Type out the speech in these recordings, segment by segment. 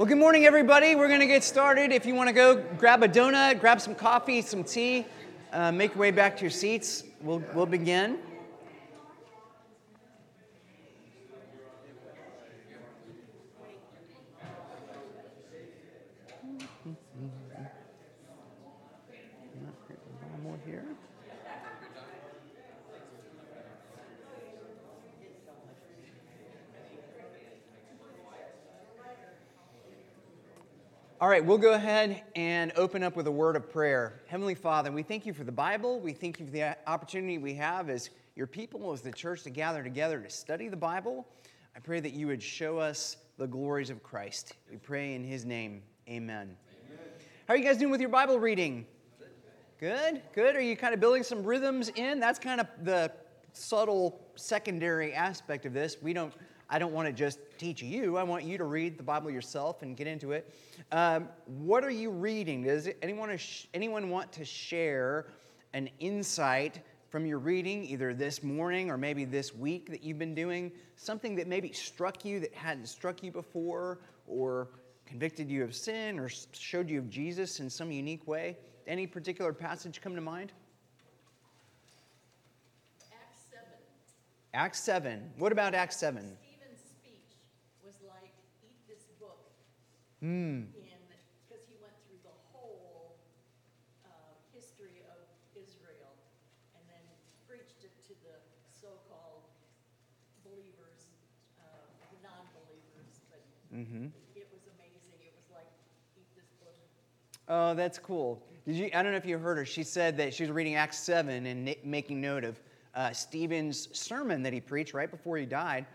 Well, good morning, everybody. We're going to get started. If you want to go grab a donut, grab some coffee, some tea, uh, make your way back to your seats, we'll, we'll begin. More here. All right, we'll go ahead and open up with a word of prayer. Heavenly Father, we thank you for the Bible. We thank you for the opportunity we have as your people, as the church, to gather together to study the Bible. I pray that you would show us the glories of Christ. We pray in his name. Amen. Amen. How are you guys doing with your Bible reading? Good, good. Are you kind of building some rhythms in? That's kind of the subtle secondary aspect of this. We don't I don't want to just teach you. I want you to read the Bible yourself and get into it. Um, what are you reading? Does anyone, anyone want to share an insight from your reading, either this morning or maybe this week that you've been doing? Something that maybe struck you that hadn't struck you before, or convicted you of sin, or showed you of Jesus in some unique way? Any particular passage come to mind? Acts 7. Acts 7. What about Acts 7? Mm. because he went through the whole uh, history of Israel and then preached it to the so-called believers, uh, non-believers, but mm-hmm. it was amazing. It was like eat this book. Oh, that's cool. Did you? I don't know if you heard her. She said that she was reading Acts seven and making note of uh, Stephen's sermon that he preached right before he died.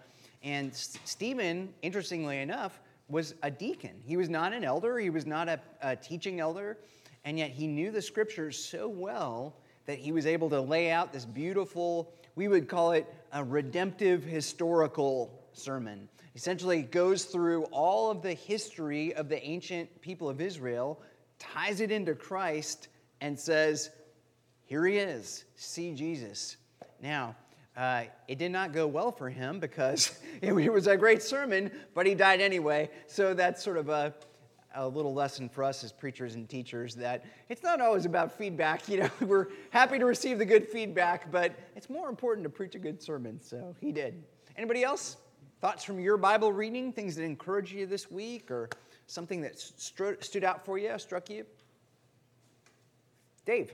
And Stephen, interestingly enough, was a deacon. He was not an elder, he was not a, a, teaching elder, and yet he knew the scriptures so well that he was able to lay out this beautiful, we would call it a redemptive historical sermon. Essentially, it goes through all of the history of the ancient people of Israel, ties it into Christ, and says, Here he is, see Jesus. Now, uh, it did not go well for him because it was a great sermon, but he died anyway. So that's sort of a, a little lesson for us as preachers and teachers that it's not always about feedback. You know, we're happy to receive the good feedback, but it's more important to preach a good sermon. So he did. Anybody else? Thoughts from your Bible reading? Things that encouraged you this week, or something that stood out for you, struck you? Dave.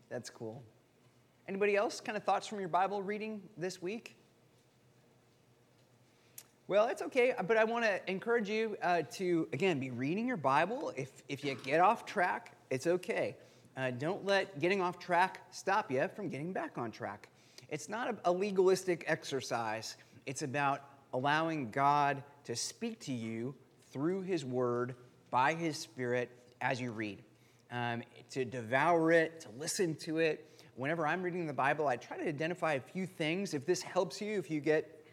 That's cool. Anybody else? Kind of thoughts from your Bible reading this week? Well, it's okay, but I want to encourage you uh, to, again, be reading your Bible. If, if you get off track, it's okay. Uh, don't let getting off track stop you from getting back on track. It's not a, a legalistic exercise, it's about allowing God to speak to you through His Word by His Spirit as you read, um, to devour it, to listen to it. Whenever I'm reading the Bible, I try to identify a few things. If this helps you, if you get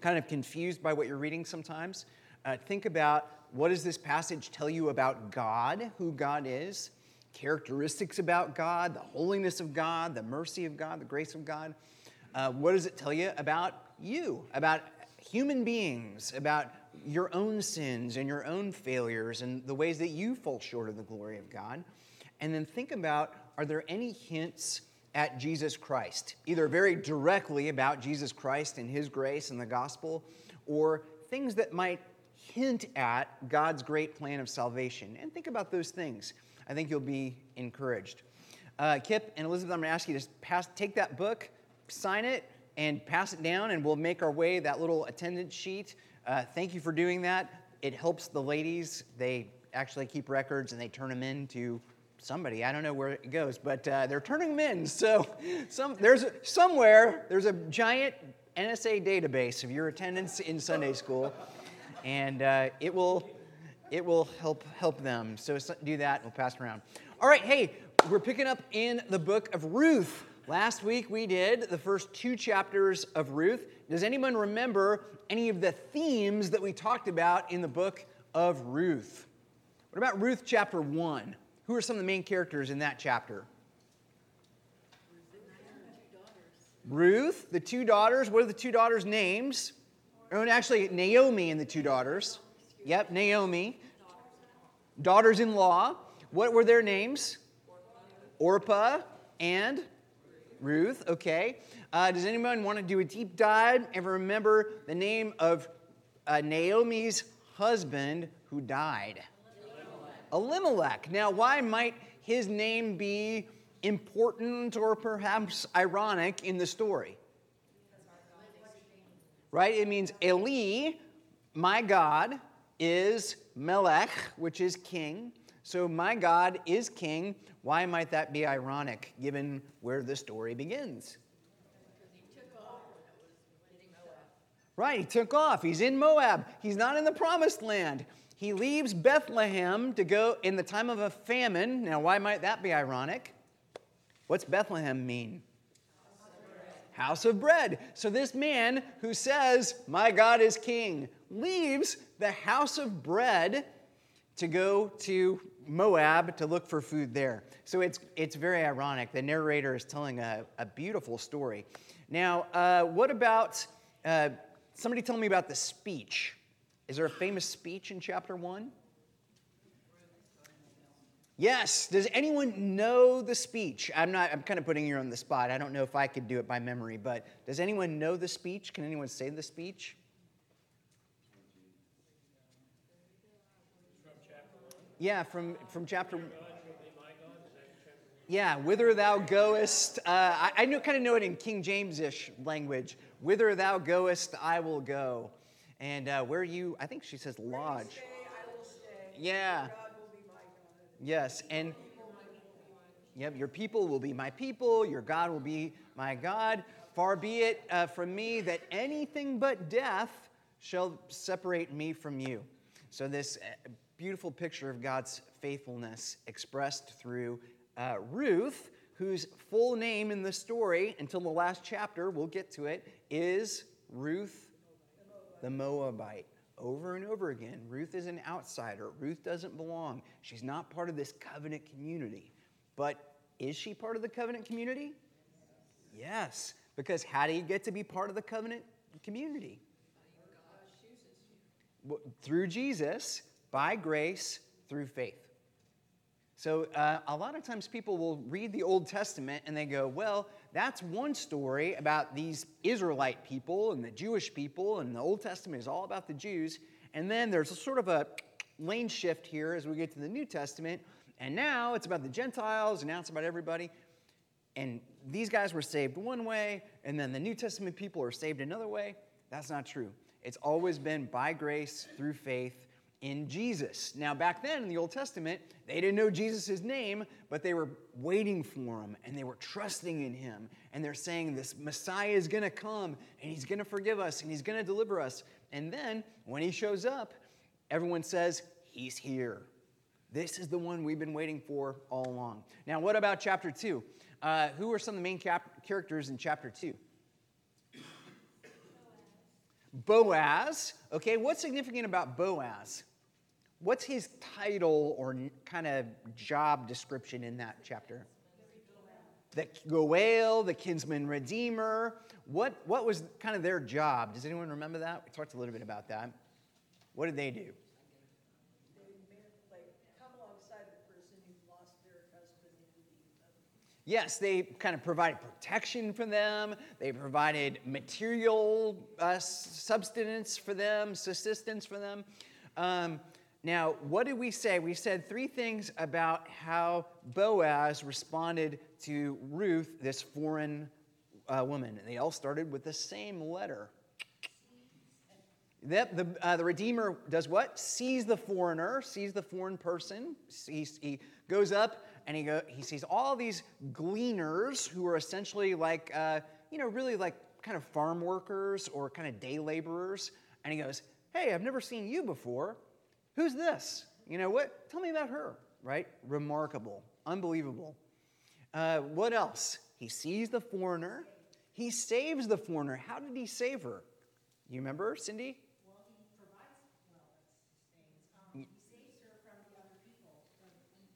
kind of confused by what you're reading sometimes, uh, think about what does this passage tell you about God, who God is, characteristics about God, the holiness of God, the mercy of God, the grace of God. Uh, what does it tell you about you, about human beings, about your own sins and your own failures and the ways that you fall short of the glory of God. And then think about are there any hints at Jesus Christ, either very directly about Jesus Christ and his grace and the gospel, or things that might hint at God's great plan of salvation? And think about those things. I think you'll be encouraged. Uh, Kip and Elizabeth, I'm going to ask you to pass, take that book, sign it, and pass it down, and we'll make our way that little attendance sheet. Uh, thank you for doing that. It helps the ladies. They actually keep records and they turn them in to somebody. I don't know where it goes, but uh, they're turning them in. So some, there's somewhere there's a giant NSA database of your attendance in Sunday school, and uh, it will it will help help them. So do that. And we'll pass it around. All right. Hey, we're picking up in the book of Ruth. Last week we did the first two chapters of Ruth. Does anyone remember any of the themes that we talked about in the book of Ruth? What about Ruth chapter 1? Who are some of the main characters in that chapter? Ruth, the two daughters. What are the two daughters' names? Oh, and actually, Naomi and the two daughters. Yep, Naomi. Daughters in law. What were their names? Orpah and Ruth. Okay. Uh, does anyone want to do a deep dive and remember the name of uh, Naomi's husband who died? Elimelech. Now, why might his name be important or perhaps ironic in the story? Right? It means Eli, my God, is Melech, which is king. So, my God is king. Why might that be ironic given where the story begins? Right, he took off. He's in Moab. He's not in the promised land. He leaves Bethlehem to go in the time of a famine. Now, why might that be ironic? What's Bethlehem mean? House of bread. So, this man who says, My God is king, leaves the house of bread to go to Moab to look for food there. So, it's, it's very ironic. The narrator is telling a, a beautiful story. Now, uh, what about uh, somebody tell me about the speech? Is there a famous speech in chapter 1? Yes. Does anyone know the speech? I'm not I'm kind of putting you on the spot. I don't know if I could do it by memory, but does anyone know the speech? Can anyone say the speech? Yeah, from from chapter yeah, whither thou goest. Uh, I, I know, kind of know it in King James ish language. Whither thou goest, I will go. And uh, where you, I think she says lodge. Stay, I will stay. Yeah. God will be my God. Yes, and yep, your people will be my people, your God will be my God. Far be it uh, from me that anything but death shall separate me from you. So, this uh, beautiful picture of God's faithfulness expressed through uh, Ruth, whose full name in the story, until the last chapter, we'll get to it, is Ruth the Moabite. Over and over again, Ruth is an outsider. Ruth doesn't belong. She's not part of this covenant community. But is she part of the covenant community? Yes, because how do you get to be part of the covenant community? Well, Through Jesus, by grace, through faith. So, uh, a lot of times people will read the Old Testament and they go, well, that's one story about these Israelite people and the Jewish people, and the Old Testament is all about the Jews. And then there's a sort of a lane shift here as we get to the New Testament, and now it's about the Gentiles, and now it's about everybody. And these guys were saved one way, and then the New Testament people are saved another way. That's not true. It's always been by grace through faith in Jesus. Now, back then in the Old Testament, they didn't know Jesus' name, but they were waiting for him and they were trusting in him. And they're saying, This Messiah is going to come and he's going to forgive us and he's going to deliver us. And then when he shows up, everyone says, He's here. This is the one we've been waiting for all along. Now, what about chapter 2? Uh, who are some of the main cap- characters in chapter 2? Boaz. Okay, what's significant about Boaz? What's his title or kind of job description in that chapter? The Goel, the kinsman redeemer. What, what was kind of their job? Does anyone remember that? We talked a little bit about that. What did they do? Yes, they kind of provided protection for them. They provided material uh, subsistence for them, subsistence for them. Um, Now, what did we say? We said three things about how Boaz responded to Ruth, this foreign uh, woman. And they all started with the same letter. The, the, uh, the Redeemer does what? Sees the foreigner, sees the foreign person. Sees, he goes up and he, go, he sees all these gleaners who are essentially like, uh, you know, really like kind of farm workers or kind of day laborers. And he goes, Hey, I've never seen you before. Who's this? You know what? Tell me about her, right? Remarkable, unbelievable. Uh, what else? He sees the foreigner. He saves the foreigner. How did he save her? You remember, Cindy? Well, he provides, well. Um, he saves her from the other people, from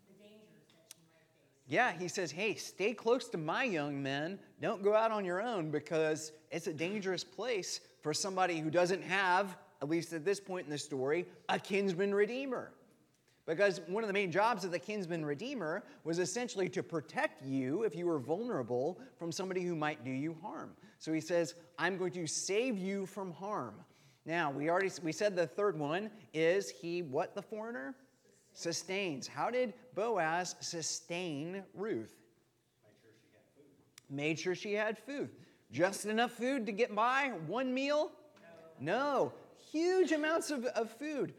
the dangers that she might face. Yeah, he says, hey, stay close to my young men. Don't go out on your own because it's a dangerous place for somebody who doesn't have, at least at this point in the story, a kinsman redeemer. Because one of the main jobs of the kinsman redeemer was essentially to protect you if you were vulnerable from somebody who might do you harm. So he says, I'm going to save you from harm. Now, we already we said the third one is he what the foreigner? Sustains. How did Boaz sustain Ruth? Made sure she had food. Made sure she had food. Just enough food to get by? One meal? No. Huge amounts of, of food.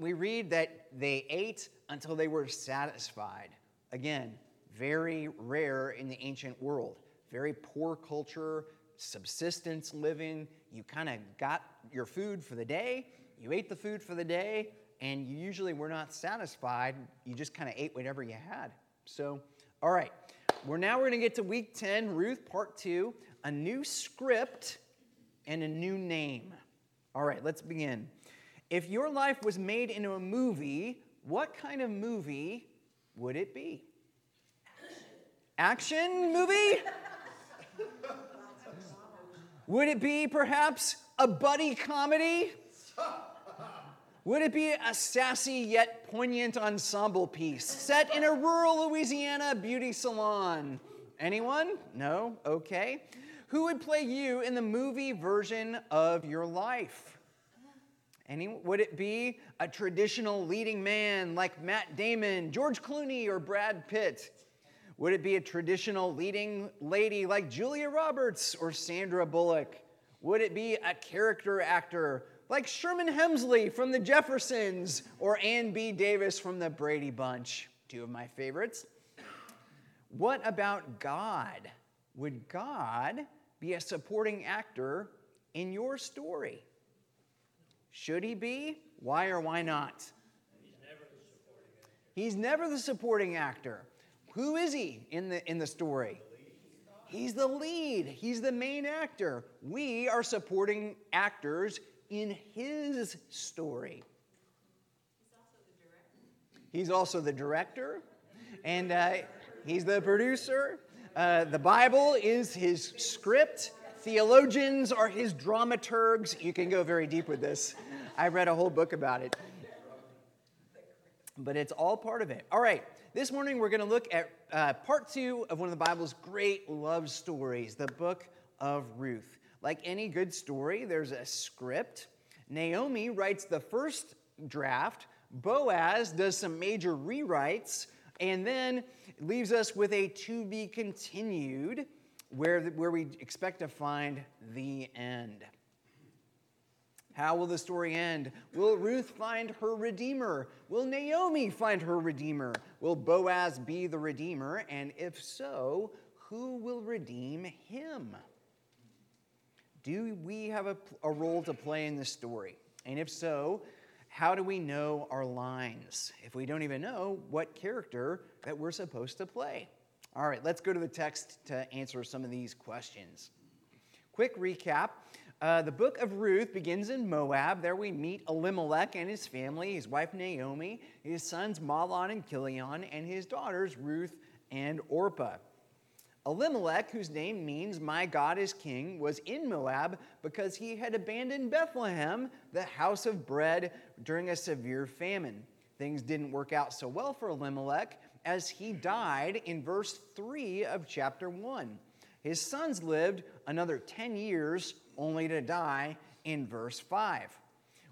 We read that they ate until they were satisfied. Again, very rare in the ancient world. Very poor culture, subsistence living. You kind of got your food for the day, you ate the food for the day, and you usually were not satisfied. You just kind of ate whatever you had. So, all right. We're now we're going to get to week 10, Ruth part 2, a new script and a new name. All right, let's begin. If your life was made into a movie, what kind of movie would it be? Action movie? Would it be perhaps a buddy comedy? Would it be a sassy yet poignant ensemble piece set in a rural Louisiana beauty salon? Anyone? No? Okay. Who would play you in the movie version of your life? Any, would it be a traditional leading man like Matt Damon, George Clooney, or Brad Pitt? Would it be a traditional leading lady like Julia Roberts or Sandra Bullock? Would it be a character actor like Sherman Hemsley from the Jeffersons or Ann B. Davis from the Brady Bunch? Two of my favorites. What about God? Would God be a supporting actor in your story? Should he be? Why or why not? He's never the supporting actor. Who is he in the, in the story? He's the lead. He's the main actor. We are supporting actors in his story. He's also the director, and uh, he's the producer. Uh, the Bible is his script. Theologians are his dramaturgs. You can go very deep with this. I read a whole book about it. But it's all part of it. All right, this morning we're going to look at uh, part two of one of the Bible's great love stories, the book of Ruth. Like any good story, there's a script. Naomi writes the first draft, Boaz does some major rewrites, and then leaves us with a to be continued where, where we expect to find the end. How will the story end? Will Ruth find her redeemer? Will Naomi find her redeemer? Will Boaz be the redeemer? And if so, who will redeem him? Do we have a, a role to play in this story? And if so, how do we know our lines if we don't even know what character that we're supposed to play? All right, let's go to the text to answer some of these questions. Quick recap. Uh, the book of Ruth begins in Moab. There we meet Elimelech and his family, his wife Naomi, his sons Mahlon and Chilion, and his daughters Ruth and Orpah. Elimelech, whose name means my God is king, was in Moab because he had abandoned Bethlehem, the house of bread, during a severe famine. Things didn't work out so well for Elimelech as he died in verse 3 of chapter 1. His sons lived another 10 years only to die in verse 5.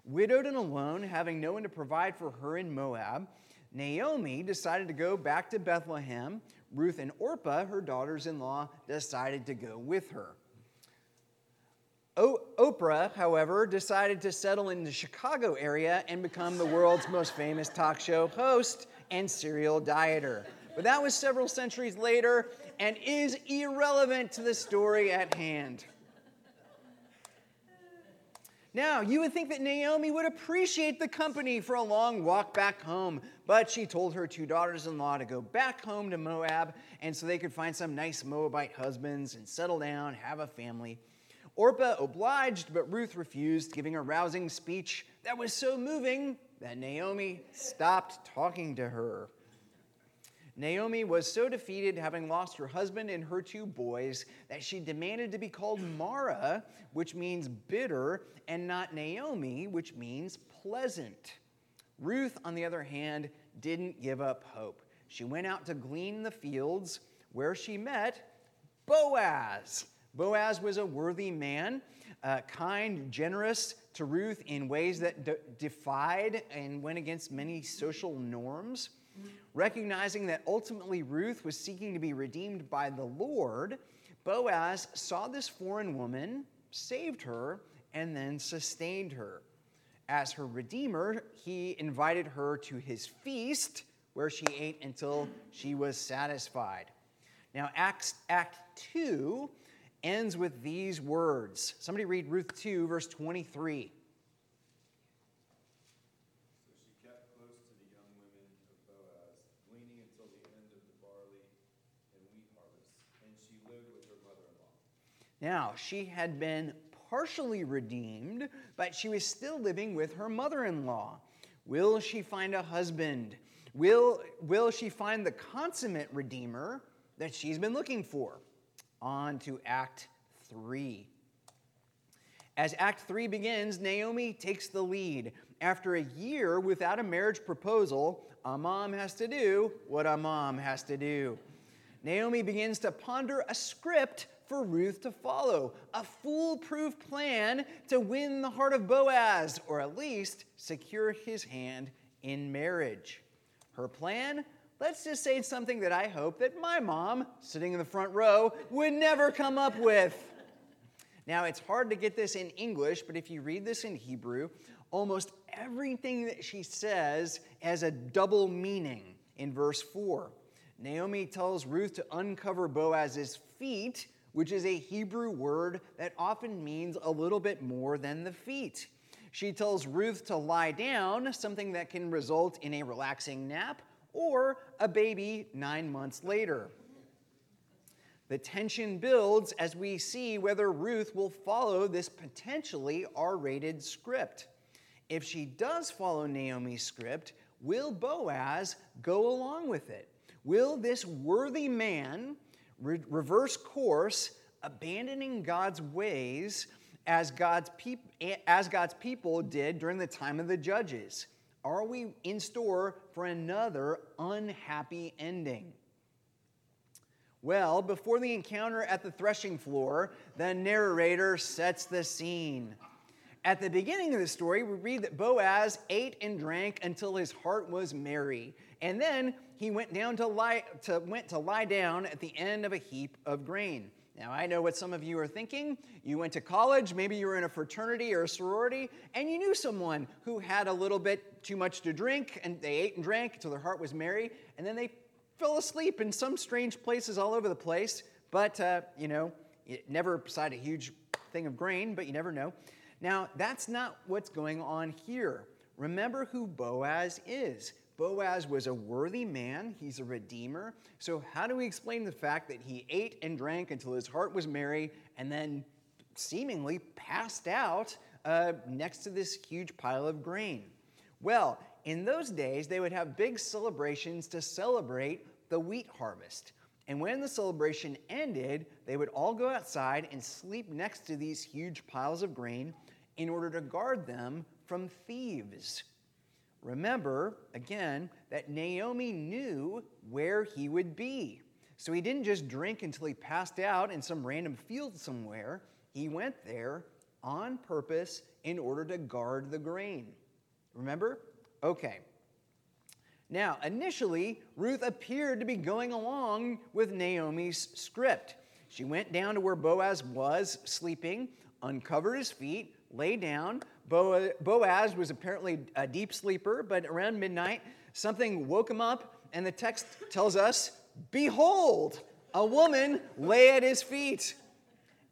Widowed and alone, having no one to provide for her in Moab, Naomi decided to go back to Bethlehem. Ruth and Orpah, her daughters in law, decided to go with her. Oprah, however, decided to settle in the Chicago area and become the world's most famous talk show host and serial dieter. But that was several centuries later and is irrelevant to the story at hand. Now, you would think that Naomi would appreciate the company for a long walk back home, but she told her two daughters in law to go back home to Moab and so they could find some nice Moabite husbands and settle down, have a family. Orpah obliged, but Ruth refused, giving a rousing speech that was so moving that Naomi stopped talking to her. Naomi was so defeated, having lost her husband and her two boys, that she demanded to be called Mara, which means bitter, and not Naomi, which means pleasant. Ruth, on the other hand, didn't give up hope. She went out to glean the fields where she met Boaz. Boaz was a worthy man, uh, kind, generous to Ruth in ways that de- defied and went against many social norms. Recognizing that ultimately Ruth was seeking to be redeemed by the Lord, Boaz saw this foreign woman, saved her, and then sustained her. As her redeemer, he invited her to his feast, where she ate until she was satisfied. Now, Acts, Act 2 ends with these words. Somebody read Ruth 2, verse 23. So she kept close to the young women of Boaz, gleaning until the end of the barley and wheat harvest, and she lived with her mother-in-law. Now, she had been partially redeemed, but she was still living with her mother in law. Will she find a husband? Will, will she find the consummate redeemer that she's been looking for? On to Act 3. As Act 3 begins, Naomi takes the lead. After a year without a marriage proposal, a mom has to do what a mom has to do. Naomi begins to ponder a script for Ruth to follow, a foolproof plan to win the heart of Boaz, or at least secure his hand in marriage. Her plan? Let's just say something that I hope that my mom, sitting in the front row, would never come up with. Now, it's hard to get this in English, but if you read this in Hebrew, almost everything that she says has a double meaning in verse 4. Naomi tells Ruth to uncover Boaz's feet, which is a Hebrew word that often means a little bit more than the feet. She tells Ruth to lie down, something that can result in a relaxing nap or a baby nine months later. The tension builds as we see whether Ruth will follow this potentially R rated script. If she does follow Naomi's script, will Boaz go along with it? Will this worthy man re- reverse course, abandoning God's ways as God's, peop- as God's people did during the time of the judges? Are we in store for another unhappy ending? Well, before the encounter at the threshing floor, the narrator sets the scene. At the beginning of the story, we read that Boaz ate and drank until his heart was merry, and then he went down to lie, to, went to lie down at the end of a heap of grain. Now, I know what some of you are thinking. You went to college, maybe you were in a fraternity or a sorority, and you knew someone who had a little bit too much to drink, and they ate and drank until their heart was merry, and then they fell asleep in some strange places all over the place. But, uh, you know, never beside a huge thing of grain, but you never know. Now, that's not what's going on here. Remember who Boaz is. Boaz was a worthy man, he's a redeemer. So, how do we explain the fact that he ate and drank until his heart was merry and then seemingly passed out uh, next to this huge pile of grain? Well, in those days, they would have big celebrations to celebrate the wheat harvest. And when the celebration ended, they would all go outside and sleep next to these huge piles of grain in order to guard them from thieves. Remember, again, that Naomi knew where he would be. So he didn't just drink until he passed out in some random field somewhere. He went there on purpose in order to guard the grain. Remember? Okay. Now, initially, Ruth appeared to be going along with Naomi's script. She went down to where Boaz was sleeping, uncovered his feet, lay down. Boaz was apparently a deep sleeper, but around midnight, something woke him up, and the text tells us, Behold, a woman lay at his feet.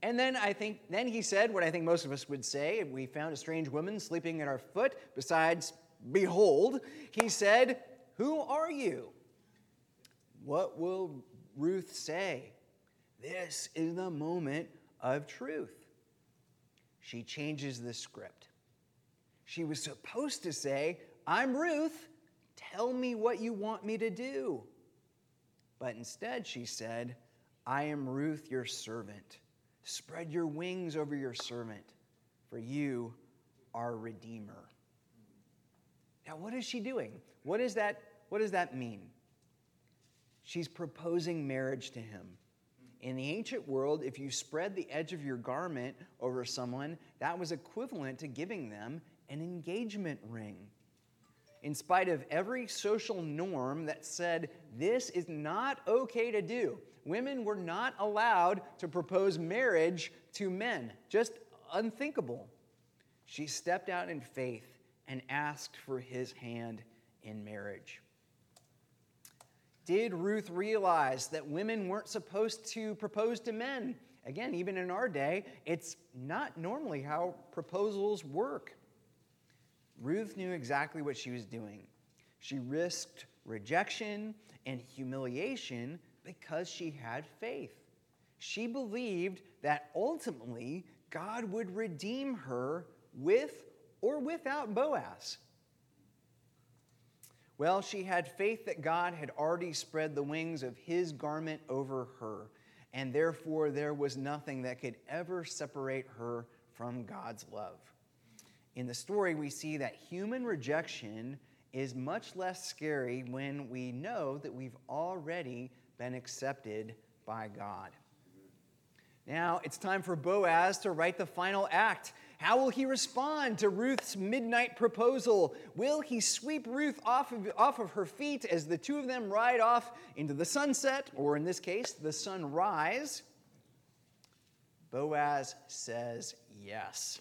And then I think, then he said what I think most of us would say we found a strange woman sleeping at our foot, besides, behold, he said, Who are you? What will Ruth say? This is the moment of truth. She changes the script. She was supposed to say, I'm Ruth, tell me what you want me to do. But instead, she said, I am Ruth, your servant. Spread your wings over your servant, for you are Redeemer. Now, what is she doing? What, is that, what does that mean? She's proposing marriage to him. In the ancient world, if you spread the edge of your garment over someone, that was equivalent to giving them an engagement ring. In spite of every social norm that said this is not okay to do, women were not allowed to propose marriage to men, just unthinkable. She stepped out in faith and asked for his hand in marriage. Did Ruth realize that women weren't supposed to propose to men? Again, even in our day, it's not normally how proposals work. Ruth knew exactly what she was doing. She risked rejection and humiliation because she had faith. She believed that ultimately God would redeem her with or without Boaz. Well, she had faith that God had already spread the wings of his garment over her, and therefore there was nothing that could ever separate her from God's love. In the story, we see that human rejection is much less scary when we know that we've already been accepted by God. Now it's time for Boaz to write the final act. How will he respond to Ruth's midnight proposal? Will he sweep Ruth off of, off of her feet as the two of them ride off into the sunset, or in this case, the sunrise? Boaz says yes.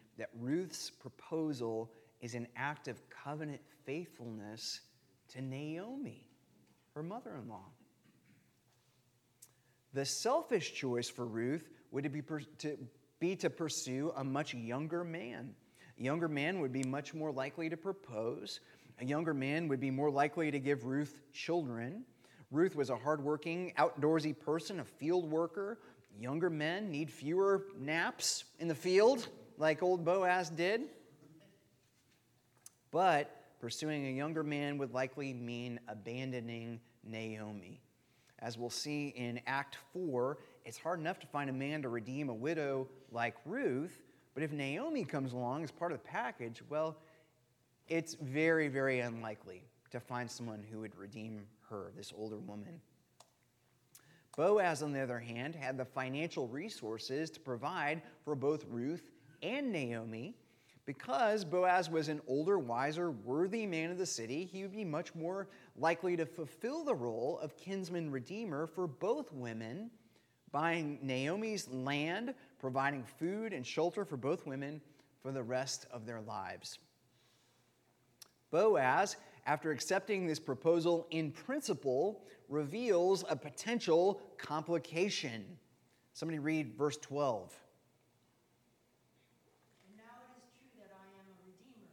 that Ruth's proposal is an act of covenant faithfulness to Naomi, her mother in law. The selfish choice for Ruth would be to, be to pursue a much younger man. A younger man would be much more likely to propose. A younger man would be more likely to give Ruth children. Ruth was a hardworking, outdoorsy person, a field worker. Younger men need fewer naps in the field, like old Boaz did. But pursuing a younger man would likely mean abandoning Naomi. As we'll see in Act 4, it's hard enough to find a man to redeem a widow like Ruth, but if Naomi comes along as part of the package, well, it's very, very unlikely to find someone who would redeem her, this older woman. Boaz, on the other hand, had the financial resources to provide for both Ruth and Naomi. Because Boaz was an older, wiser, worthy man of the city, he would be much more likely to fulfill the role of kinsman redeemer for both women, buying Naomi's land, providing food and shelter for both women for the rest of their lives. Boaz after accepting this proposal in principle, reveals a potential complication. Somebody read verse 12. And now it is true that I am a redeemer,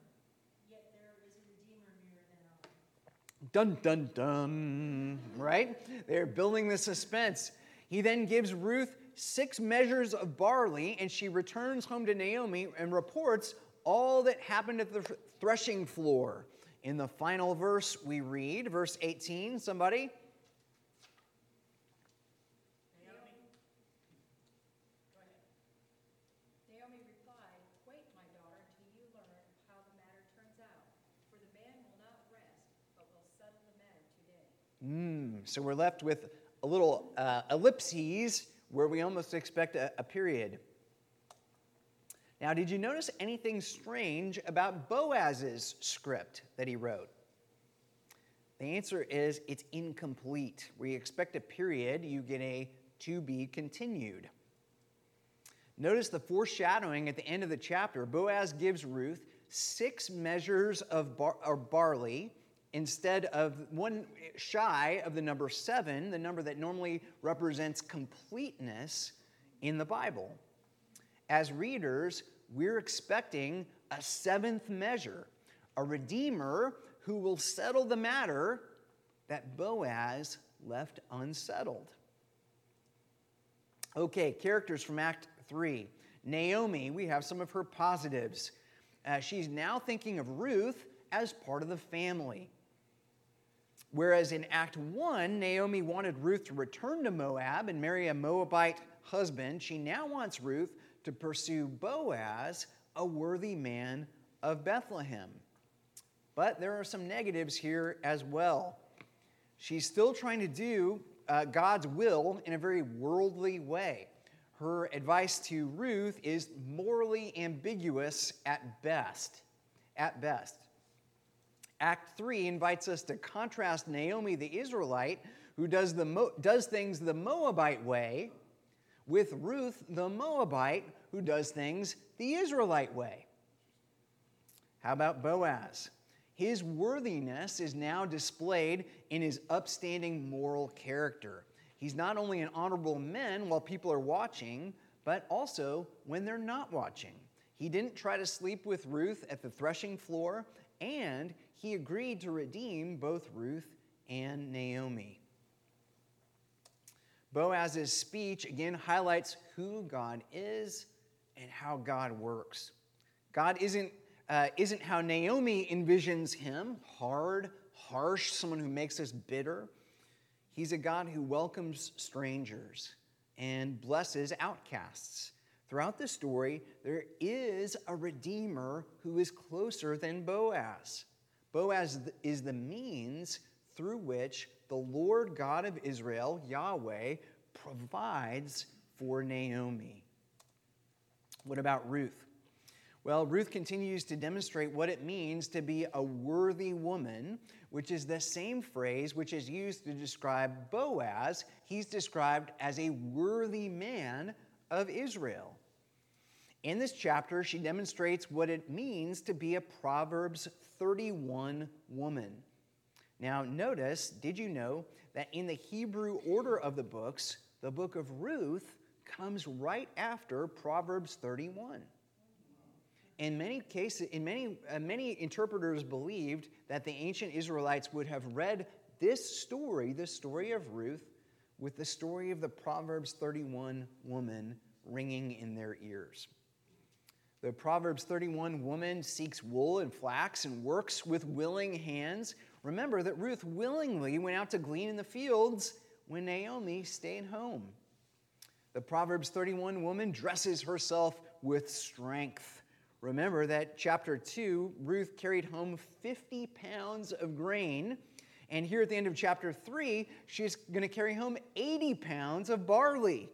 yet there is a redeemer nearer than I. Dun, dun, dun. Right? They're building the suspense. He then gives Ruth six measures of barley, and she returns home to Naomi and reports all that happened at the threshing floor. In the final verse, we read, verse 18, somebody? Naomi replied, Wait, my daughter, until you learn how the matter turns out. For the man will not rest, but will settle the matter today. Mm, so we're left with a little uh, ellipses where we almost expect a, a period. Now, did you notice anything strange about Boaz's script that he wrote? The answer is it's incomplete. You expect a period, you get a to be continued. Notice the foreshadowing at the end of the chapter. Boaz gives Ruth six measures of bar- barley instead of one shy of the number seven, the number that normally represents completeness in the Bible. As readers, we're expecting a seventh measure, a redeemer who will settle the matter that Boaz left unsettled. Okay, characters from Act 3. Naomi, we have some of her positives. Uh, she's now thinking of Ruth as part of the family. Whereas in Act 1, Naomi wanted Ruth to return to Moab and marry a Moabite husband, she now wants Ruth to pursue Boaz, a worthy man of Bethlehem. But there are some negatives here as well. She's still trying to do uh, God's will in a very worldly way. Her advice to Ruth is morally ambiguous at best. At best. Act 3 invites us to contrast Naomi the Israelite, who does, the Mo- does things the Moabite way, with Ruth the Moabite, who does things the Israelite way. How about Boaz? His worthiness is now displayed in his upstanding moral character. He's not only an honorable man while people are watching, but also when they're not watching. He didn't try to sleep with Ruth at the threshing floor, and he agreed to redeem both Ruth and Naomi. Boaz's speech again highlights who God is and how God works. God isn't, uh, isn't how Naomi envisions him hard, harsh, someone who makes us bitter. He's a God who welcomes strangers and blesses outcasts. Throughout the story, there is a Redeemer who is closer than Boaz. Boaz is the means through which the Lord God of Israel, Yahweh, provides for Naomi. What about Ruth? Well, Ruth continues to demonstrate what it means to be a worthy woman, which is the same phrase which is used to describe Boaz. He's described as a worthy man of Israel. In this chapter, she demonstrates what it means to be a Proverbs 31 woman. Now, notice, did you know that in the Hebrew order of the books, the book of Ruth comes right after Proverbs 31? In many cases, in many, uh, many interpreters believed that the ancient Israelites would have read this story, the story of Ruth, with the story of the Proverbs 31 woman ringing in their ears. The Proverbs 31 woman seeks wool and flax and works with willing hands. Remember that Ruth willingly went out to glean in the fields when Naomi stayed home. The Proverbs 31 woman dresses herself with strength. Remember that chapter 2, Ruth carried home 50 pounds of grain. And here at the end of chapter 3, she's going to carry home 80 pounds of barley.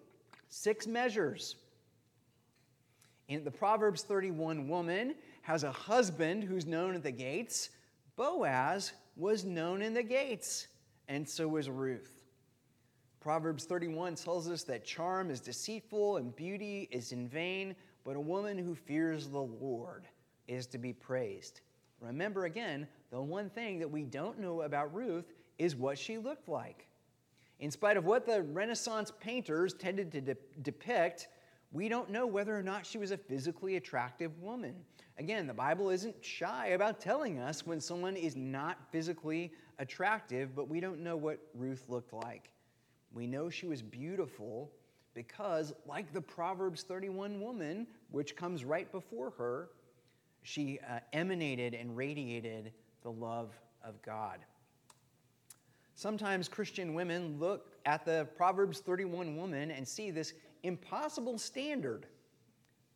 Six measures. In the Proverbs 31 woman has a husband who's known at the gates. Boaz was known in the gates, and so was Ruth. Proverbs 31 tells us that charm is deceitful and beauty is in vain, but a woman who fears the Lord is to be praised. Remember again, the one thing that we don't know about Ruth is what she looked like. In spite of what the Renaissance painters tended to de- depict, we don't know whether or not she was a physically attractive woman. Again, the Bible isn't shy about telling us when someone is not physically attractive, but we don't know what Ruth looked like. We know she was beautiful because, like the Proverbs 31 woman, which comes right before her, she uh, emanated and radiated the love of God. Sometimes Christian women look at the Proverbs 31 woman and see this impossible standard.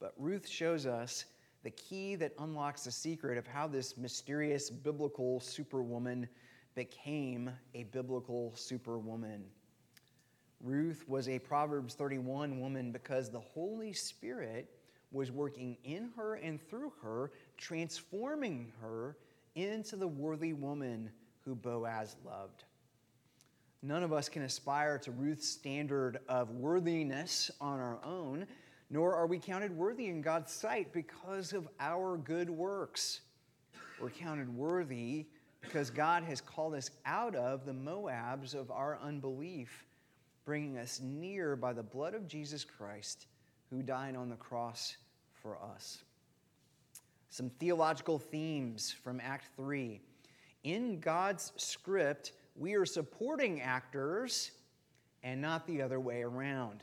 But Ruth shows us the key that unlocks the secret of how this mysterious biblical superwoman became a biblical superwoman. Ruth was a Proverbs 31 woman because the Holy Spirit was working in her and through her, transforming her into the worthy woman who Boaz loved. None of us can aspire to Ruth's standard of worthiness on our own, nor are we counted worthy in God's sight because of our good works. We're counted worthy because God has called us out of the Moabs of our unbelief, bringing us near by the blood of Jesus Christ, who died on the cross for us. Some theological themes from Act 3. In God's script, we are supporting actors and not the other way around.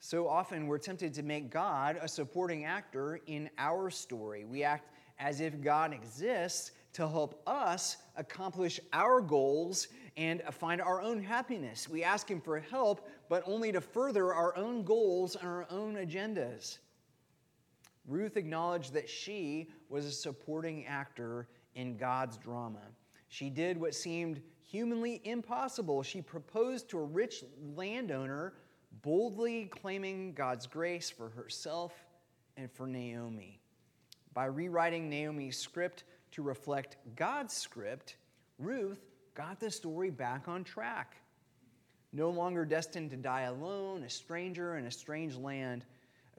So often we're tempted to make God a supporting actor in our story. We act as if God exists to help us accomplish our goals and find our own happiness. We ask Him for help, but only to further our own goals and our own agendas. Ruth acknowledged that she was a supporting actor in God's drama. She did what seemed humanly impossible. She proposed to a rich landowner boldly claiming God's grace for herself and for Naomi. By rewriting Naomi's script to reflect God's script, Ruth got the story back on track. No longer destined to die alone, a stranger in a strange land,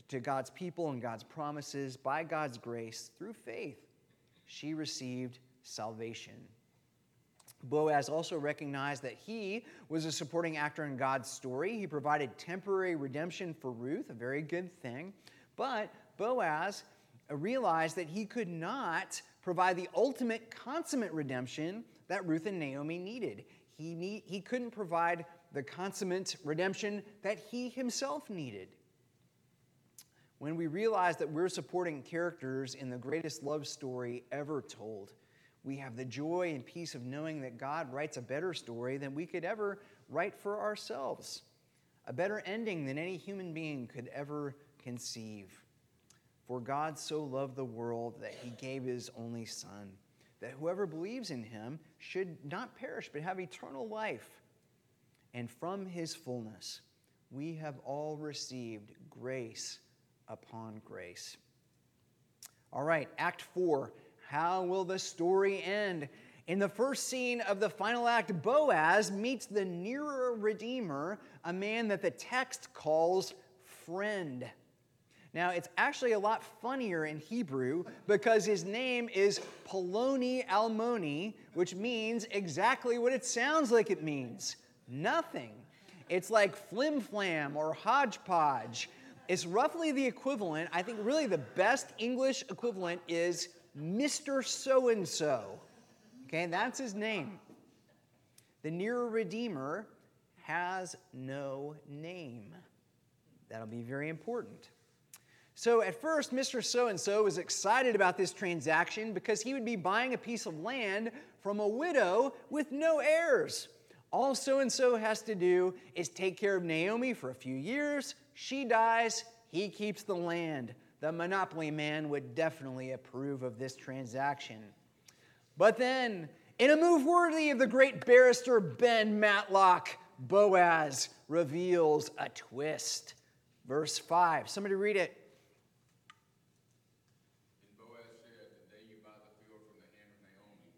to God's people and God's promises, by God's grace, through faith, she received salvation. Boaz also recognized that he was a supporting actor in God's story. He provided temporary redemption for Ruth, a very good thing. But Boaz realized that he could not provide the ultimate consummate redemption that Ruth and Naomi needed. He, need, he couldn't provide the consummate redemption that he himself needed. When we realize that we're supporting characters in the greatest love story ever told, we have the joy and peace of knowing that God writes a better story than we could ever write for ourselves, a better ending than any human being could ever conceive. For God so loved the world that he gave his only Son, that whoever believes in him should not perish but have eternal life. And from his fullness, we have all received grace upon grace. All right, Act 4 how will the story end? In the first scene of the final act, Boaz meets the nearer Redeemer, a man that the text calls friend. Now, it's actually a lot funnier in Hebrew because his name is Poloni Almoni, which means exactly what it sounds like it means nothing. It's like flim flam or hodgepodge. It's roughly the equivalent, I think, really the best English equivalent is Mr. So and so. Okay, that's his name. The nearer Redeemer has no name. That'll be very important. So, at first, Mr. So and so was excited about this transaction because he would be buying a piece of land from a widow with no heirs. All so and so has to do is take care of Naomi for a few years. She dies, he keeps the land the monopoly man would definitely approve of this transaction. But then, in a move worthy of the great barrister Ben Matlock, Boaz reveals a twist. Verse 5. Somebody read it. And Boaz said, The day you buy the field from the hand of Naomi,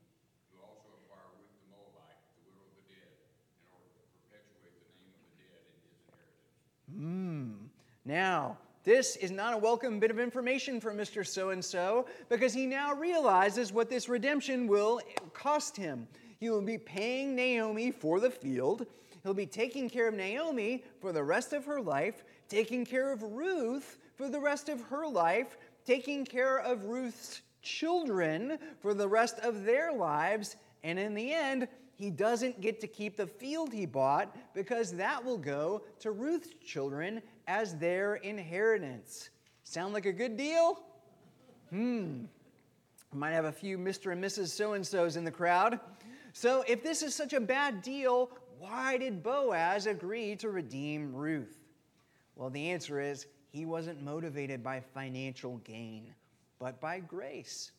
you also acquire Ruth the Moabite, the widow of the dead, in order to perpetuate the name of the dead in his inheritance. Hmm. Now, this is not a welcome bit of information for Mr. So and so because he now realizes what this redemption will cost him. He will be paying Naomi for the field. He'll be taking care of Naomi for the rest of her life, taking care of Ruth for the rest of her life, taking care of Ruth's children for the rest of their lives, and in the end, he doesn't get to keep the field he bought because that will go to Ruth's children as their inheritance. Sound like a good deal? Hmm. Might have a few Mr. and Mrs. So and so's in the crowd. So, if this is such a bad deal, why did Boaz agree to redeem Ruth? Well, the answer is he wasn't motivated by financial gain, but by grace.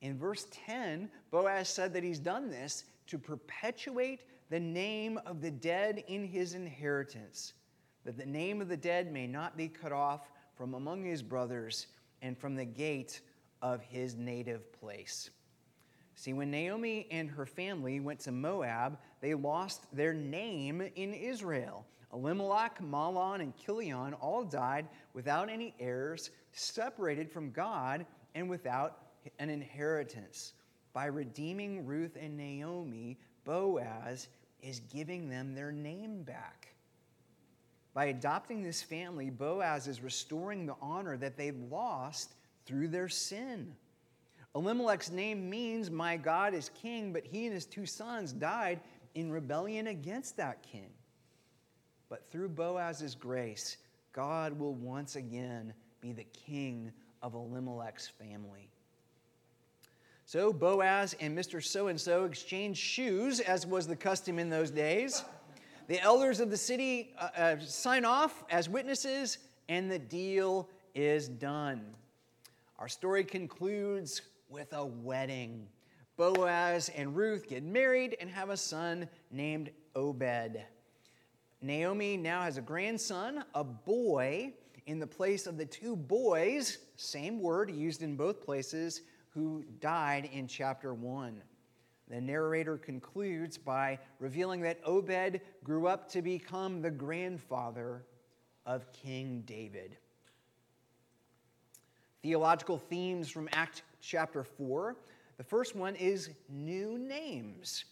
In verse 10, Boaz said that he's done this to perpetuate the name of the dead in his inheritance, that the name of the dead may not be cut off from among his brothers and from the gate of his native place. See, when Naomi and her family went to Moab, they lost their name in Israel. Elimelech, Mahlon, and Chilion all died without any heirs, separated from God, and without an inheritance. By redeeming Ruth and Naomi, Boaz is giving them their name back. By adopting this family, Boaz is restoring the honor that they lost through their sin. Elimelech's name means my God is king, but he and his two sons died in rebellion against that king. But through Boaz's grace, God will once again be the king of Elimelech's family. So Boaz and Mr. So and so exchanged shoes, as was the custom in those days. The elders of the city uh, uh, sign off as witnesses, and the deal is done. Our story concludes with a wedding. Boaz and Ruth get married and have a son named Obed. Naomi now has a grandson, a boy, in the place of the two boys, same word used in both places, who died in chapter 1. The narrator concludes by revealing that Obed grew up to become the grandfather of King David. Theological themes from Act chapter 4. The first one is new names.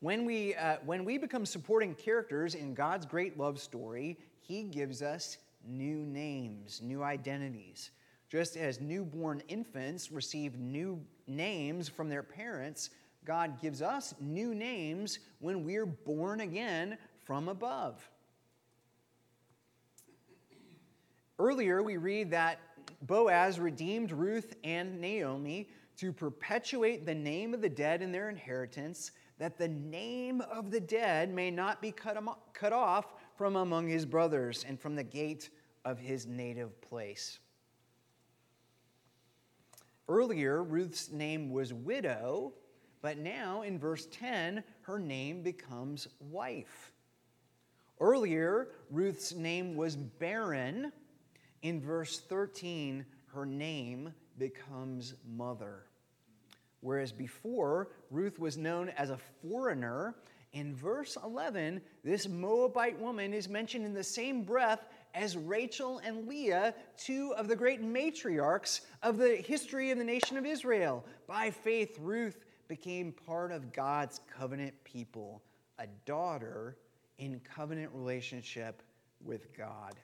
When we, uh, when we become supporting characters in God's great love story, He gives us new names, new identities. Just as newborn infants receive new names from their parents, God gives us new names when we're born again from above. Earlier, we read that Boaz redeemed Ruth and Naomi to perpetuate the name of the dead in their inheritance that the name of the dead may not be cut, off from among his brothers and from the gate of his native place. Earlier, Ruth's name was widow, but now in verse 10, her name becomes wife. Earlier, Ruth's name was barren. In verse 13, her name becomes mother. Whereas before, Ruth was known as a foreigner. In verse 11, this Moabite woman is mentioned in the same breath as Rachel and Leah, two of the great matriarchs of the history of the nation of Israel. By faith, Ruth became part of God's covenant people, a daughter in covenant relationship with God.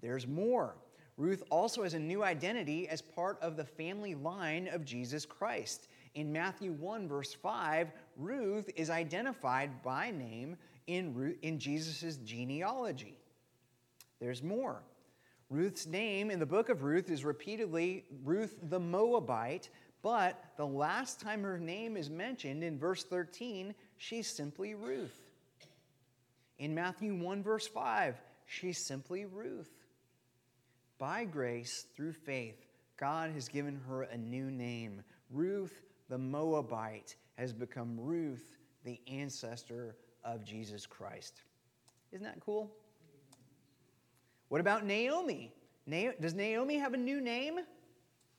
There's more. Ruth also has a new identity as part of the family line of Jesus Christ. In Matthew 1, verse 5, Ruth is identified by name in, in Jesus' genealogy. There's more. Ruth's name in the book of Ruth is repeatedly Ruth the Moabite, but the last time her name is mentioned in verse 13, she's simply Ruth. In Matthew 1, verse 5, she's simply Ruth. By grace, through faith, God has given her a new name. Ruth the Moabite has become Ruth, the ancestor of Jesus Christ. Isn't that cool? What about Naomi? Does Naomi have a new name?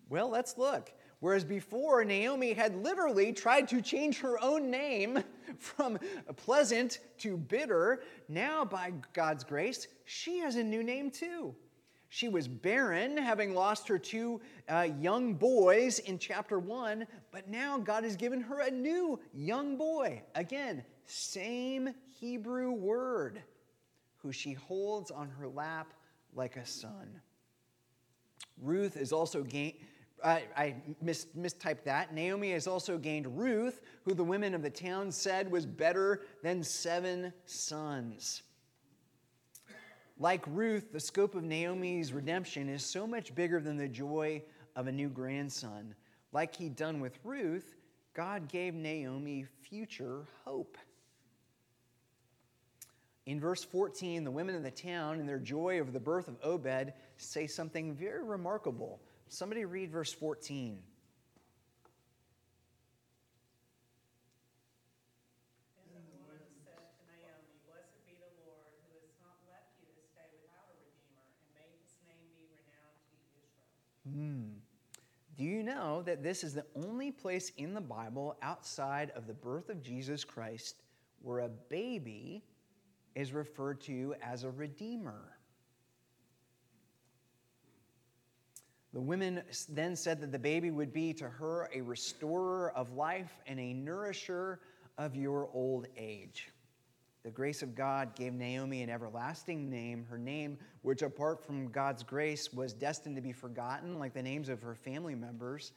Well, let's look. Whereas before, Naomi had literally tried to change her own name from pleasant to bitter, now, by God's grace, she has a new name too. She was barren, having lost her two uh, young boys in chapter 1, but now God has given her a new young boy. Again, same Hebrew word, who she holds on her lap like a son. Ruth is also gained. I, mis- mistyped that. Naomi has also gained Ruth, who the women of the town said was better than seven sons. Like Ruth, the scope of Naomi's redemption is so much bigger than the joy of a new grandson. Like he'd done with Ruth, God gave Naomi future hope. In verse 14, the women of the town, in their joy over the birth of Obed, say something very remarkable. Somebody read verse 14. And the woman said to Naomi, Blessed be the Lord, who has not left you to stay without a redeemer, and made his name be renowned to Israel. Hmm. Do you know that this is the only place in the Bible outside of the birth of Jesus Christ where a baby is referred to as a redeemer? The women then said that the baby would be to her a restorer of life and a nourisher of your old age. The grace of God gave Naomi an everlasting name, her name, which apart from God's grace was destined to be forgotten, like the names of her family members.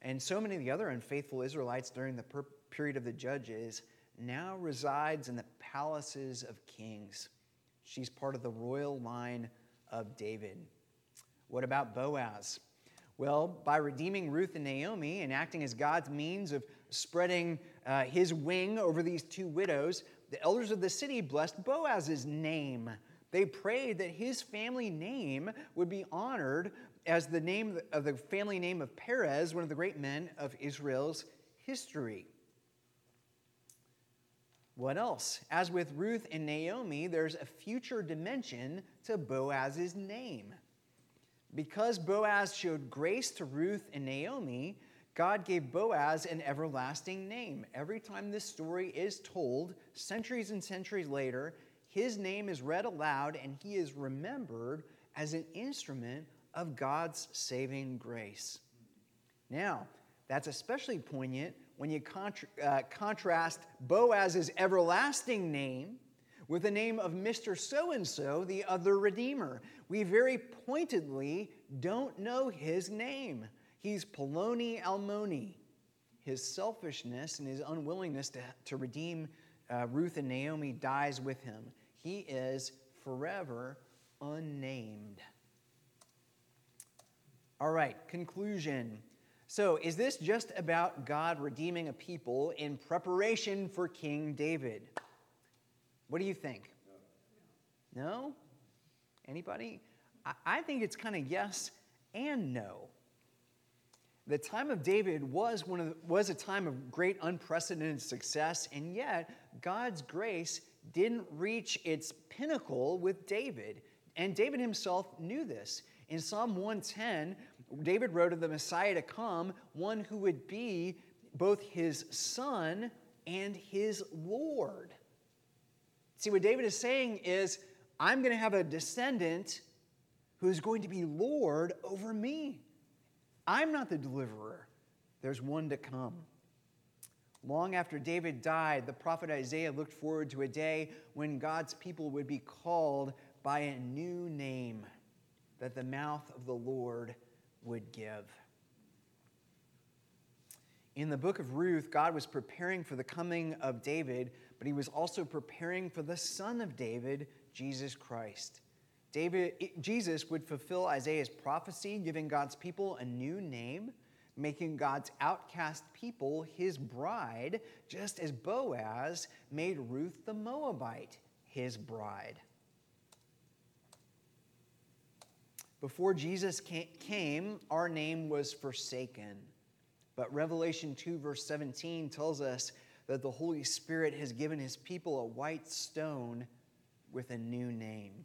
And so many of the other unfaithful Israelites during the per- period of the judges now resides in the palaces of kings. She's part of the royal line of David. What about Boaz? Well, by redeeming Ruth and Naomi and acting as God's means of spreading uh, his wing over these two widows, the elders of the city blessed Boaz's name. They prayed that his family name would be honored as the name of the family name of Perez, one of the great men of Israel's history. What else? As with Ruth and Naomi, there's a future dimension to Boaz's name. Because Boaz showed grace to Ruth and Naomi, God gave Boaz an everlasting name. Every time this story is told, centuries and centuries later, his name is read aloud and he is remembered as an instrument of God's saving grace. Now, that's especially poignant when you contra- uh, contrast Boaz's everlasting name with the name of Mr. So and so, the other Redeemer. We very pointedly don't know his name. He's Poloni Almoni. His selfishness and his unwillingness to, to redeem uh, Ruth and Naomi dies with him. He is forever unnamed. All right, conclusion. So, is this just about God redeeming a people in preparation for King David? What do you think? No? Anybody? I, I think it's kind of yes and no. The time of David was, one of the, was a time of great unprecedented success, and yet God's grace didn't reach its pinnacle with David. And David himself knew this. In Psalm 110, David wrote of the Messiah to come, one who would be both his son and his Lord. See, what David is saying is, I'm going to have a descendant who's going to be Lord over me. I'm not the deliverer, there's one to come. Long after David died, the prophet Isaiah looked forward to a day when God's people would be called by a new name that the mouth of the Lord would give. In the book of Ruth, God was preparing for the coming of David, but he was also preparing for the son of David, Jesus Christ. David, Jesus would fulfill Isaiah's prophecy, giving God's people a new name, making God's outcast people his bride, just as Boaz made Ruth the Moabite his bride. Before Jesus came, our name was forsaken. But Revelation 2, verse 17 tells us that the Holy Spirit has given his people a white stone with a new name.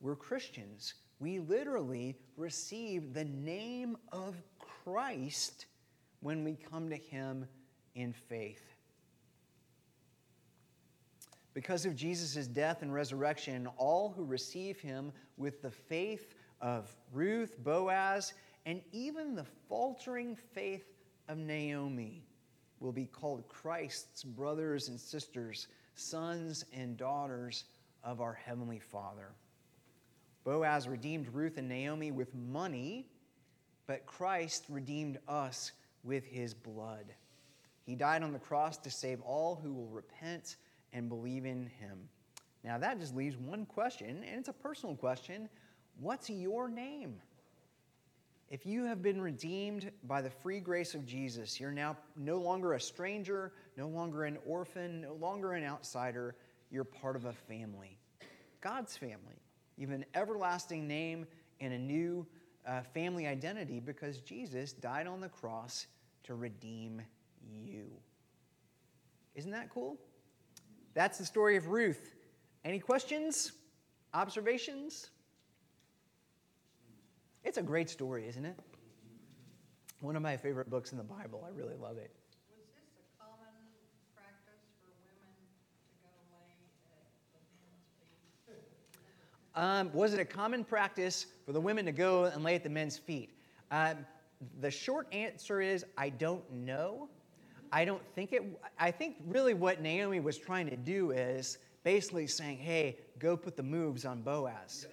We're Christians. We literally receive the name of Christ when we come to him in faith. Because of Jesus' death and resurrection, all who receive him with the faith of Ruth, Boaz, and even the faltering faith of Naomi will be called Christ's brothers and sisters, sons and daughters of our Heavenly Father. Boaz redeemed Ruth and Naomi with money, but Christ redeemed us with his blood. He died on the cross to save all who will repent and believe in him. Now, that just leaves one question, and it's a personal question What's your name? If you have been redeemed by the free grace of Jesus, you're now no longer a stranger, no longer an orphan, no longer an outsider. You're part of a family, God's family. You have an everlasting name and a new uh, family identity because Jesus died on the cross to redeem you. Isn't that cool? That's the story of Ruth. Any questions? Observations? It's a great story, isn't it? One of my favorite books in the Bible. I really love it. Was this a common practice for women to go lay at the men's feet? Um, was it a common practice for the women to go and lay at the men's feet? Um, the short answer is I don't know. I don't think it, I think really what Naomi was trying to do is basically saying, hey, go put the moves on Boaz,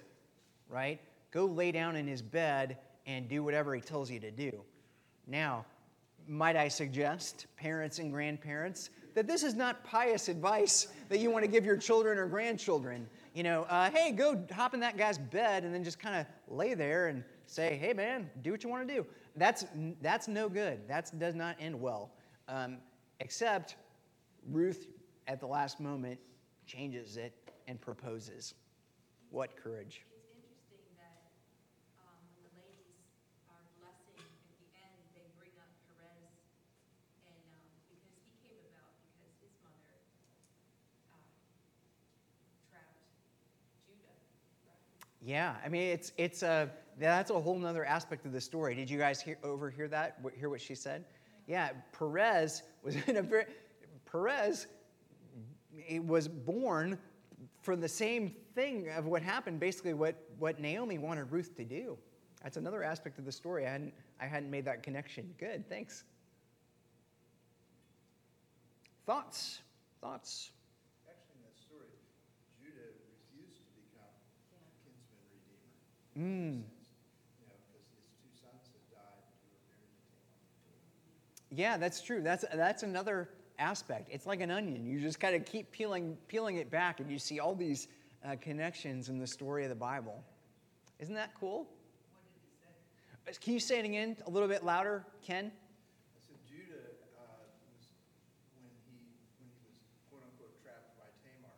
right? Go lay down in his bed and do whatever he tells you to do. Now, might I suggest, parents and grandparents, that this is not pious advice that you want to give your children or grandchildren. You know, uh, hey, go hop in that guy's bed and then just kind of lay there and say, hey, man, do what you want to do. That's, that's no good. That does not end well. Um, except Ruth, at the last moment, changes it and proposes. What courage. It's interesting that um, when the ladies are blessing at the end, they bring up Perez, and um, because he came about because his mother uh, trapped Judah. Yeah, I mean, it's, it's a, that's a whole nother aspect of the story. Did you guys hear, overhear that? Hear what she said? Yeah, Perez was in a very, Perez it was born for the same thing of what happened, basically what, what Naomi wanted Ruth to do. That's another aspect of the story. I hadn't, I hadn't made that connection. Good, thanks. Thoughts? Thoughts? Actually, in that story, Judah refused to become kinsman redeemer. Mm. In a sense, you know, because his two sons had died and he were married to Tamar. Yeah, that's true. That's that's another aspect. It's like an onion. You just kind of keep peeling peeling it back, and you see all these uh, connections in the story of the Bible. Isn't that cool? Can you say it again a little bit louder, Ken? I said Judah uh, was when he when he was quote unquote trapped by Tamar,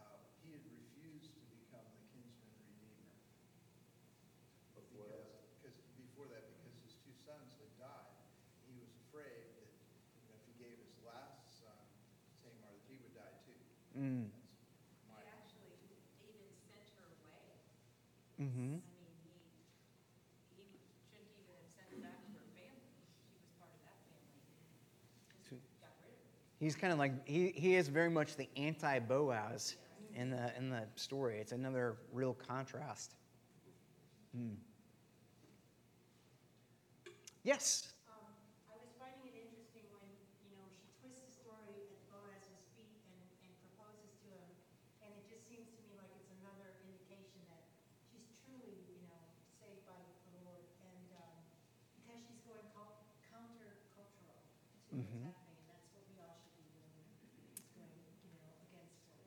uh, he had refused to become the kinsman redeemer. Before because, that. because before that, because his two sons had died, he was afraid that you know, if he gave his last son Tamar, that he would die too. Mm. That's my He actually even sent her away. Mm-hmm. I mean, he, he shouldn't even have sent her back to her family. She was part of that family. Just got rid of her. He's kind of like he, he is very much the anti Boaz in the in the story. It's another real contrast. Hmm. Yes. Um, I was finding it interesting when, you know, she twists the story at Boaz's feet and, and proposes to him, and it just seems to me like it's another indication that she's truly, you know, saved by the Lord, and, um, because she's going cul- countercultural to what's Mhm. happening, and that's what we all should be doing, is going, you know, against it.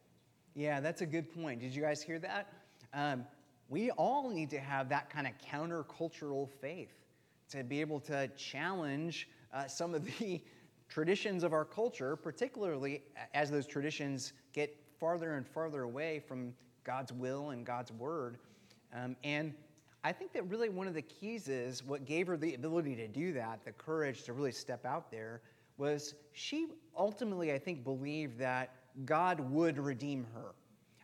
Yeah, that's a good point. Did you guys hear that? Um, we all need to have that kind of countercultural faith to be able to challenge uh, some of the traditions of our culture, particularly as those traditions get farther and farther away from God's will and God's word. Um, and I think that really one of the keys is what gave her the ability to do that, the courage to really step out there, was she ultimately, I think, believed that God would redeem her.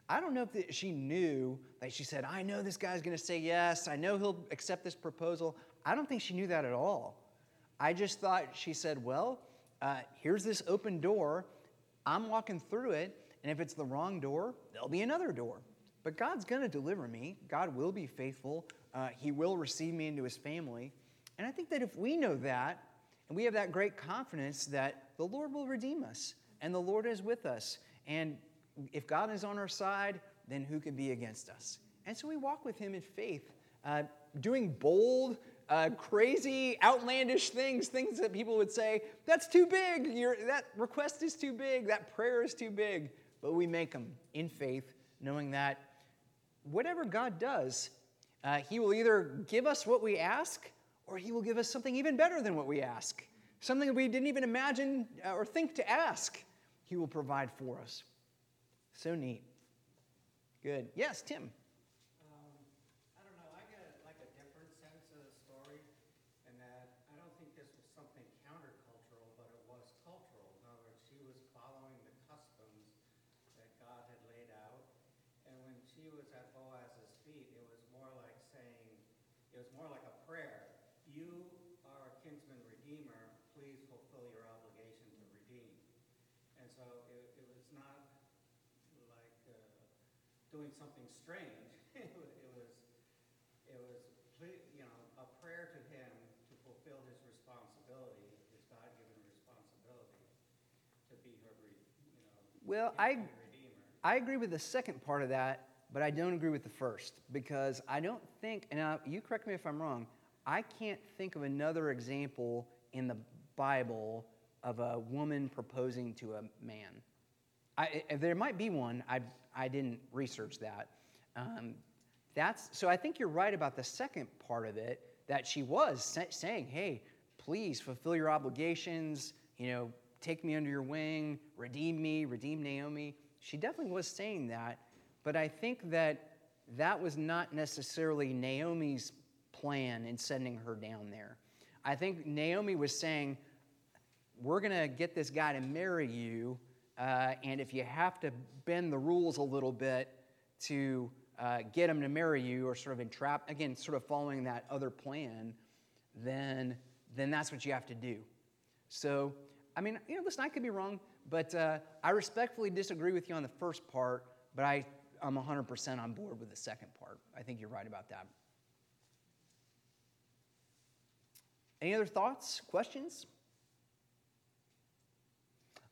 I don't know if that she knew, like she said, I know this guy's going to say yes. I know he'll accept this proposal. I don't think she knew that at all. I just thought she said, Well, uh, here's this open door. I'm walking through it. And if it's the wrong door, there'll be another door. But God's going to deliver me. God will be faithful. Uh, he will receive me into his family. And I think that if we know that, and we have that great confidence that the Lord will redeem us and the Lord is with us. And if God is on our side, then who can be against us? And so we walk with him in faith, uh, doing bold, uh, crazy, outlandish things, things that people would say, that's too big, Your, that request is too big, that prayer is too big. But we make them in faith, knowing that whatever God does, uh, he will either give us what we ask or He will give us something even better than what we ask, something that we didn't even imagine uh, or think to ask. He will provide for us. So neat. Good. Yes, Tim. Um, I don't know, I get like a different sense of the story, in that I don't think this was something countercultural, but it was cultural. In other words, she was following the customs that God had laid out. And when she was at Boaz's feet, it was more like saying, it was more like a prayer. You are a kinsman redeemer, please fulfill your obligation to redeem. And so it, it was not like, uh, doing something strange. It wa- it was, it was, you know, a prayer to him to fulfill his responsibility, his God-given responsibility to be her, re- you know, Well, I, redeemer. I agree with the second part of that, but I don't agree with the first because I don't think, and now you correct me if I'm wrong, I can't think of another example in the Bible of a woman proposing to a man. I, I- there might be one. I, I didn't research that. Um, that's so. I think you're right about the second part of it. That she was sa- saying, "Hey, please fulfill your obligations. You know, take me under your wing, redeem me, redeem Naomi." She definitely was saying that, but I think that that was not necessarily Naomi's plan in sending her down there. I think Naomi was saying, we're to get this guy to marry you, uh, and if you have to bend the rules a little bit to uh, get him to marry you or sort of entrap, again, sort of following that other plan, then, then that's what you have to do. So, I mean, you know, listen, I could be wrong, but uh, I respectfully disagree with you on the first part, but I, I'm 100% on board with the second part. I think you're right about that. Any other thoughts, questions?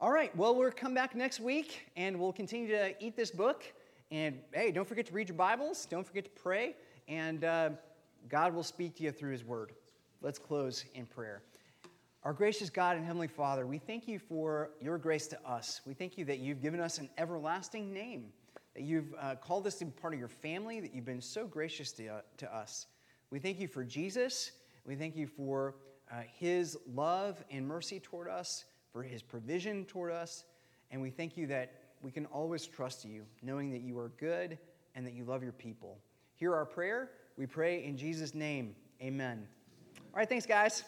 All right, well, we'll come back next week and we'll continue to eat this book. And hey, don't forget to read your Bibles, don't forget to pray, and uh, God will speak to you through His Word. Let's close in prayer. Our gracious God and Heavenly Father, we thank you for your grace to us. We thank you that you've given us an everlasting name, that you've uh, called us to be part of your family, that you've been so gracious to, uh, to us. We thank you for Jesus. We thank you for uh, his love and mercy toward us, for his provision toward us. And we thank you that we can always trust you, knowing that you are good and that you love your people. Hear our prayer. We pray in Jesus' name. Amen. All right, thanks, guys.